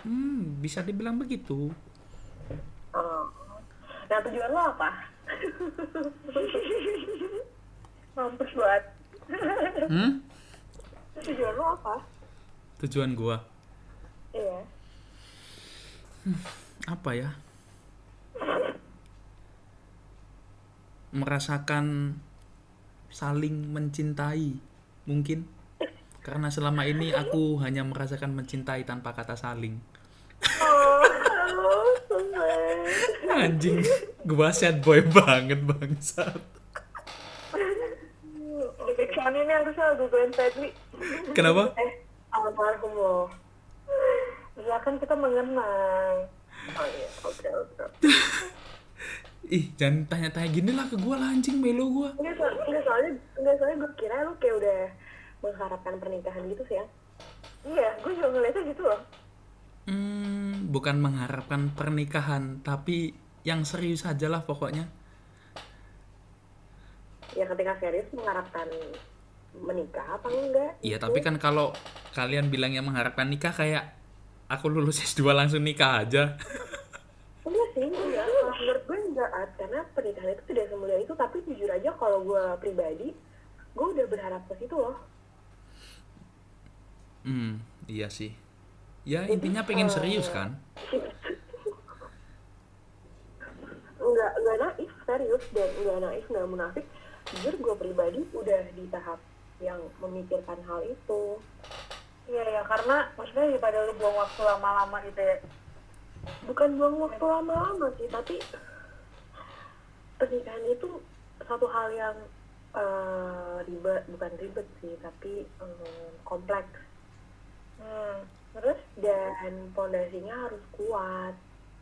Hmm, bisa dibilang begitu. Oh. nah tujuan lo apa mampus banget. Hmm? tujuan lo apa? Tujuan gua? Iya. Apa ya? Merasakan saling mencintai mungkin. Karena selama ini aku hanya merasakan mencintai tanpa kata saling. Oh anjing gua sad boy banget bangsat. Backsound ini harusnya Glenn Fredly kenapa? Eh almarhum lo. Ya kan kita mengenang. Oh iya oke oke. Ih jangan tanya-tanya gini lah ke gua lah anjing melo gua. Enggak, so enggak soalnya enggak soalnya gue kira lu kayak udah mengharapkan pernikahan gitu sih ya. Iya gue juga ngeliatnya gitu loh hmm, bukan mengharapkan pernikahan tapi yang serius aja lah pokoknya. Ya ketika serius mengharapkan menikah apa enggak? Iya, tapi kan kalau kalian bilangnya mengharapkan nikah kayak aku lulus S2 langsung nikah aja. enggak sih enggak Kalau menurut gue enggak karena pernikahan itu tidak semudah itu tapi jujur aja kalau gue pribadi gue udah berharap ke situ loh. Hmm, iya sih. Ya intinya pengen serius kan? enggak enggak naif serius dan enggak naif enggak munafik jujur gue pribadi udah di tahap yang memikirkan hal itu iya ya karena maksudnya daripada lu buang waktu lama-lama gitu ya bukan buang waktu lama-lama sih tapi pernikahan itu satu hal yang eh, ribet bukan ribet sih tapi em, kompleks hmm. Terus dan pondasinya harus kuat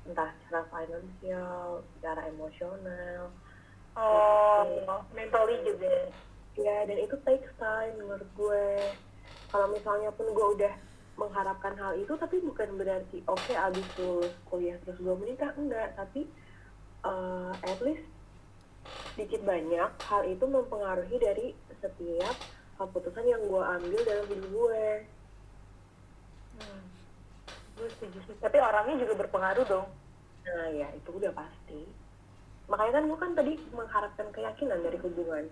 entah secara finansial, secara emosional, oh mentally juga ya dan itu takes time menurut gue. Kalau misalnya pun gue udah mengharapkan hal itu, tapi bukan berarti oke abis lulus kuliah terus gue menikah enggak, tapi eh, at least sedikit banyak hal itu mempengaruhi dari setiap keputusan yang gue ambil dalam hidup gue. Hmm. gue setuju sih tapi orangnya juga berpengaruh dong Nah ya itu udah pasti. Makanya kan gue kan tadi mengharapkan keyakinan dari hubungan.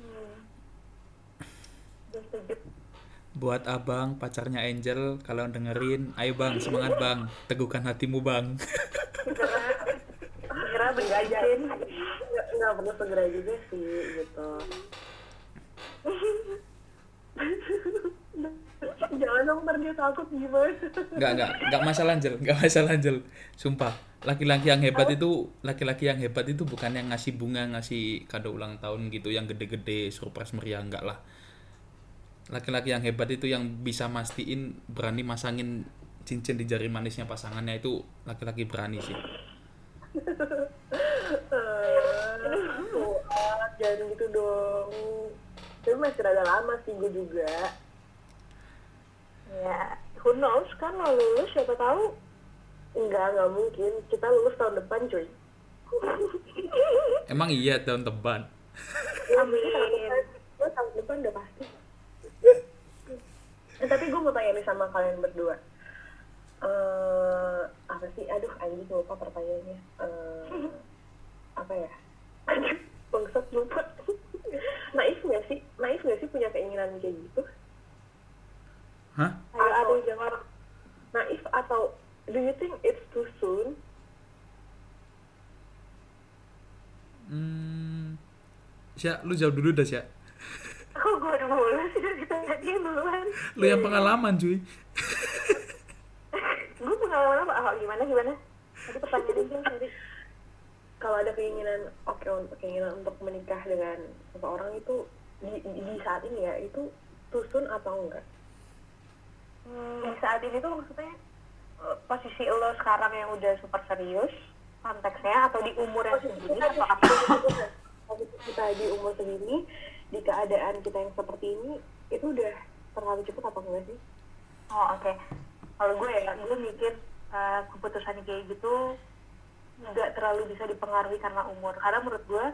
hmm. gue setuju Buat abang, pacarnya Angel, kalau dengerin, ayo bang, semangat bang, teguhkan hatimu bang. nggak, nggak perlu segera juga sih gitu. Jangan dong ntar dia takut gimana. Enggak, enggak, enggak masalah Angel, enggak masalah Angel. Sumpah, laki-laki yang hebat itu, laki-laki yang hebat itu bukan yang ngasih bunga, ngasih kado ulang tahun gitu, yang gede-gede, surprise meriah, enggak lah. Laki-laki yang hebat itu yang bisa mastiin, berani masangin cincin di jari manisnya pasangannya itu laki-laki berani sih. Eh, jangan gitu dong. Tapi masih rada lama sih gue juga. Ya who knows kan lo lulus siapa tahu Enggak, nggak mungkin. Kita lulus tahun depan, cuy. Emang iya tahun depan. Amin. Tahun depan, gue tahun depan udah pasti. Eh, tapi gue mau tanya nih sama kalian berdua. eh apa sih? Aduh, anjing lupa pertanyaannya. Eh apa ya? Bangsat lupa. Naif nggak sih? Naif nggak sih punya keinginan kayak gitu? Hah? Atau aduh jangan naif atau do you think it's too soon? Hmm, Sya, lu jawab dulu dah, Sya. kok gue dulu sih dari tadi duluan Lu yang pengalaman, cuy. gue pengalaman apa oh, gimana gimana tadi pertanyaannya Jeng, tadi Kalau ada keinginan, oke untuk keinginan untuk menikah dengan seseorang itu di, di, saat ini ya itu soon atau enggak? Hmm, saat ini tuh maksudnya eh, posisi lo sekarang yang udah super serius konteksnya atau di umur yang segini atau apa kita. Di umur segini, di keadaan kita yang seperti ini, itu udah terlalu cepat apa enggak sih? oh oke. Kalau gue ya gue mikir eh, keputusan kayak gitu nggak terlalu bisa dipengaruhi karena umur. Karena menurut gue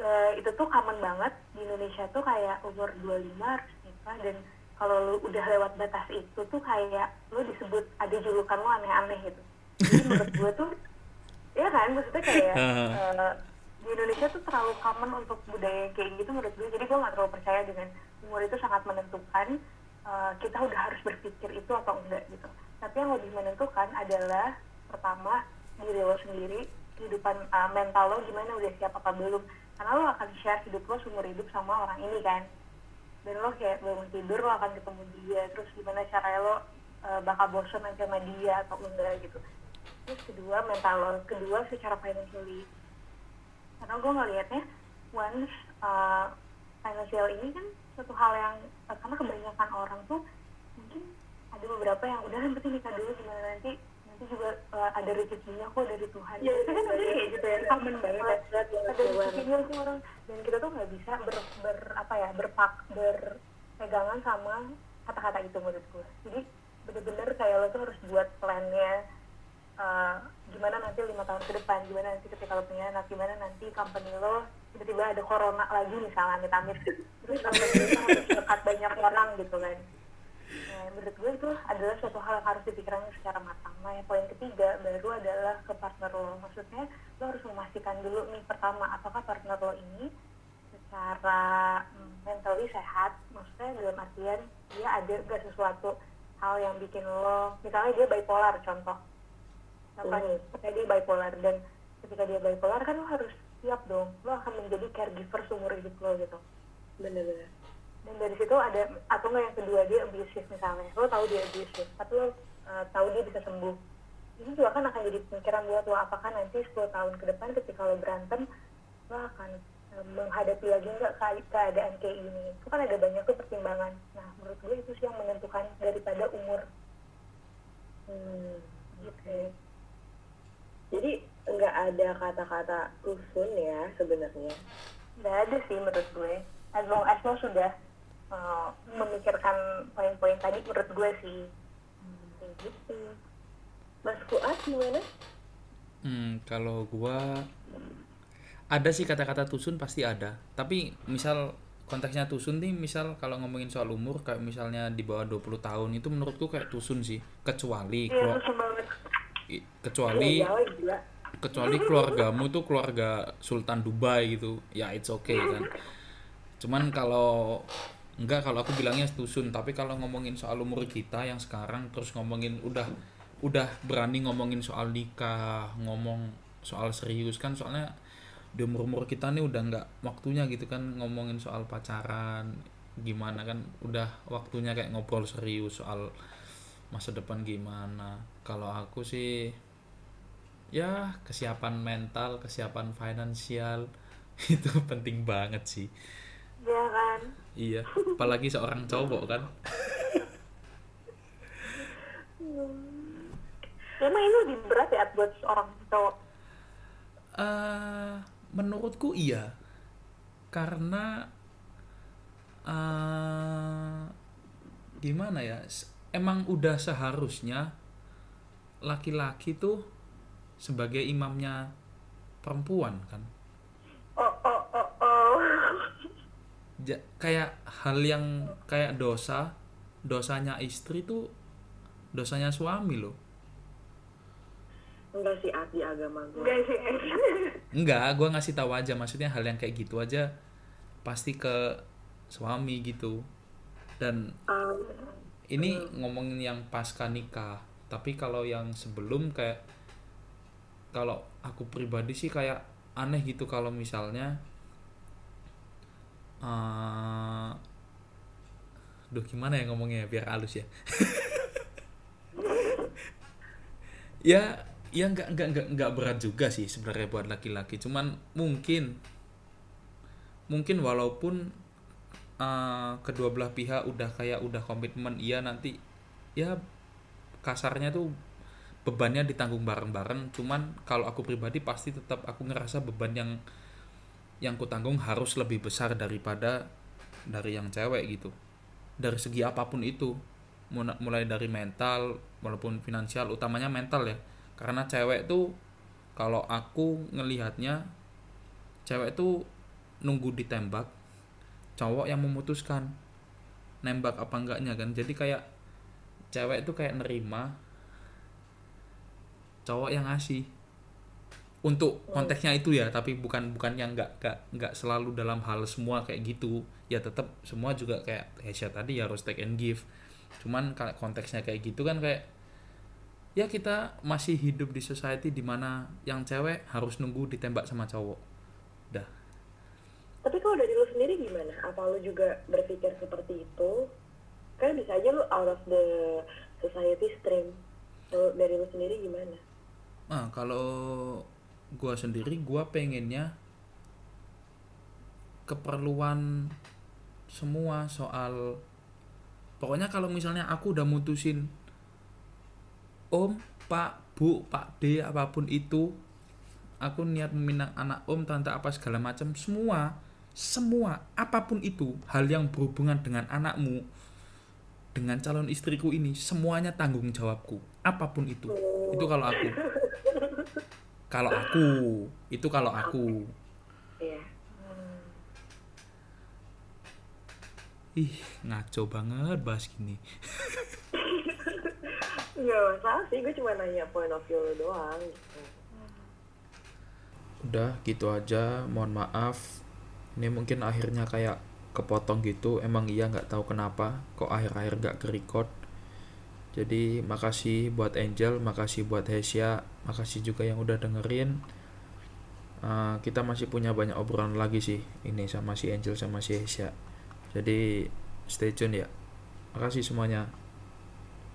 eh, itu tuh common banget. Di Indonesia tuh kayak umur 25 harus nikah dan kalau lu udah lewat batas itu tuh kayak lu disebut ada julukan lu aneh-aneh gitu. Jadi menurut gue tuh ya kan maksudnya kayak eh, di Indonesia tuh terlalu common untuk budaya kayak gitu menurut gue jadi gue nggak terlalu percaya dengan umur itu sangat menentukan eh, kita udah harus berpikir itu atau enggak gitu. Tapi yang lebih menentukan adalah pertama diri lo sendiri kehidupan eh, mental lo gimana udah siap apa belum. Karena lo akan share hidup lo seumur hidup sama orang ini kan dan lo kayak bangun tidur lo akan ketemu dia. Terus gimana cara lo eh, bakal bosan sama dia atau enggak gitu. Terus kedua mental lo. Kedua secara financially. Karena gue ngelihatnya once uh, financial ini kan suatu hal yang uh, karena kebanyakan orang tuh mungkin ada beberapa yang udah yang penting nikah dulu gimana nanti nanti juga uh, ada rezekinya kok dari Tuhan. Iya, itu kan udah kayak gitu ya common banget. Ya. Ada rezekinya sih orang. Dan kita tuh nggak bisa ber, ber apa ya berpak berpegangan sama kata-kata itu menurut gue jadi bener-bener kayak lo tuh harus buat plannya uh, gimana nanti lima tahun ke depan gimana nanti ketika lo punya anak gimana nanti company lo tiba-tiba ada corona lagi misalnya amit amit terus company lo harus dekat banyak orang gitu kan nah, menurut gue itu adalah suatu hal yang harus dipikirkan secara matang. Nah yang poin ketiga baru adalah ke partner lo. Maksudnya lo harus memastikan dulu nih pertama apakah partner lo ini secara mm, mentally sehat. Maksudnya dalam artian dia ada gak sesuatu hal yang bikin lo misalnya dia bipolar contoh. Contoh nih ketika dia bipolar dan ketika dia bipolar kan lo harus siap dong. Lo akan menjadi caregiver seumur hidup lo gitu. Bener-bener. Dan dari situ ada atau enggak yang kedua dia abusive misalnya. Lo tahu dia abusive tapi lo uh, tahu dia bisa sembuh. Itu juga kan akan jadi pemikiran buat lo apakah nanti 10 tahun ke depan ketika lo berantem lo akan eh, menghadapi lagi nggak ke- keadaan kayak gini. Itu kan ada banyak tuh pertimbangan nah menurut gue itu sih yang menentukan daripada umur. Hmm, gitu. Jadi nggak ada kata-kata tusun ya sebenarnya. nggak ada sih menurut gue. As long as lo sudah eh, memikirkan poin-poin tadi menurut gue sih Kayak gitu. Mas Fuad gimana? Hmm, kalau gua ada sih kata-kata tusun pasti ada. Tapi misal konteksnya tusun nih misal kalau ngomongin soal umur kayak misalnya di bawah 20 tahun itu menurutku kayak tusun sih. Kecuali i- kecuali gila. kecuali keluargamu tuh keluarga Sultan Dubai gitu. Ya it's okay kan. Cuman kalau enggak kalau aku bilangnya tusun, tapi kalau ngomongin soal umur kita yang sekarang terus ngomongin udah udah berani ngomongin soal nikah, ngomong soal serius kan soalnya di umur-umur kita nih udah nggak waktunya gitu kan ngomongin soal pacaran gimana kan udah waktunya kayak ngobrol serius soal masa depan gimana. Kalau aku sih ya kesiapan mental kesiapan finansial itu penting banget sih. Ya kan iya apalagi seorang cowok kan. Emang ini lebih berat ya buat seorang cowok. Eh menurutku iya. Karena eh gimana ya emang udah seharusnya laki-laki tuh sebagai imamnya perempuan kan. Oh kayak hal yang kayak dosa dosanya istri tuh dosanya suami loh. Enggak sih Ati agama gue. enggak sih. Enggak gua ngasih tahu aja maksudnya hal yang kayak gitu aja pasti ke suami gitu. Dan Um, ini ngomongin yang pasca nikah tapi kalau yang sebelum kayak kalau aku pribadi sih kayak aneh gitu kalau misalnya eh duh gimana ya ngomongnya biar halus ya. Ya ya nggak nggak nggak nggak berat juga sih sebenarnya buat laki-laki. Cuman mungkin mungkin walaupun eh, kedua belah pihak udah kayak udah komitmen iya nanti ya kasarnya tuh bebannya ditanggung bareng-bareng. Cuman kalau aku pribadi pasti tetap aku ngerasa beban yang yang ku tanggung harus lebih besar daripada dari yang cewek gitu. Dari segi apa pun itu mulai dari mental walaupun finansial utamanya mental ya. Karena cewek tuh kalau aku ngelihatnya cewek tuh nunggu ditembak cowok yang memutuskan nembak apa enggaknya kan. Jadi kayak cewek tuh kayak nerima cowok yang ngasih untuk konteksnya itu ya tapi bukan bukan yang nggak nggak nggak selalu dalam hal semua kayak gitu ya tetap semua juga kayak Hesya tadi ya harus take and give cuman kalau konteksnya kayak gitu kan kayak ya kita masih hidup di society di mana yang cewek harus nunggu ditembak sama cowok dah tapi kalau dari lu sendiri gimana? Apa lu juga berpikir seperti itu? Kan bisa aja lu out of the society stream. Kalau dari lu sendiri gimana? Nah, kalau gua sendiri gua pengennya keperluan semua soal pokoknya kalau misalnya aku udah mutusin om, pak, bu, pak D apa pun itu aku niat meminang anak om, tante apa segala macam semua semua apa pun itu hal yang berhubungan dengan anakmu dengan calon istriku ini semuanya tanggung jawabku apa pun itu. Itu kalau aku kalau aku itu kalau aku. Iya. ih ngaco banget bahas gini. Gak masalah sih, gue cuma nanya point of view lu doang gitu. udah gitu aja. Mohon maaf. Ini mungkin akhirnya kayak kepotong gitu. Emang iya nggak tahu kenapa. Kok akhir-akhir nggak ke record jadi makasih buat Angel makasih buat Hesya makasih juga yang udah dengerin. Eh, kita masih punya banyak obrolan lagi sih ini sama si Angel sama si Hesya jadi stay tune ya. Makasih semuanya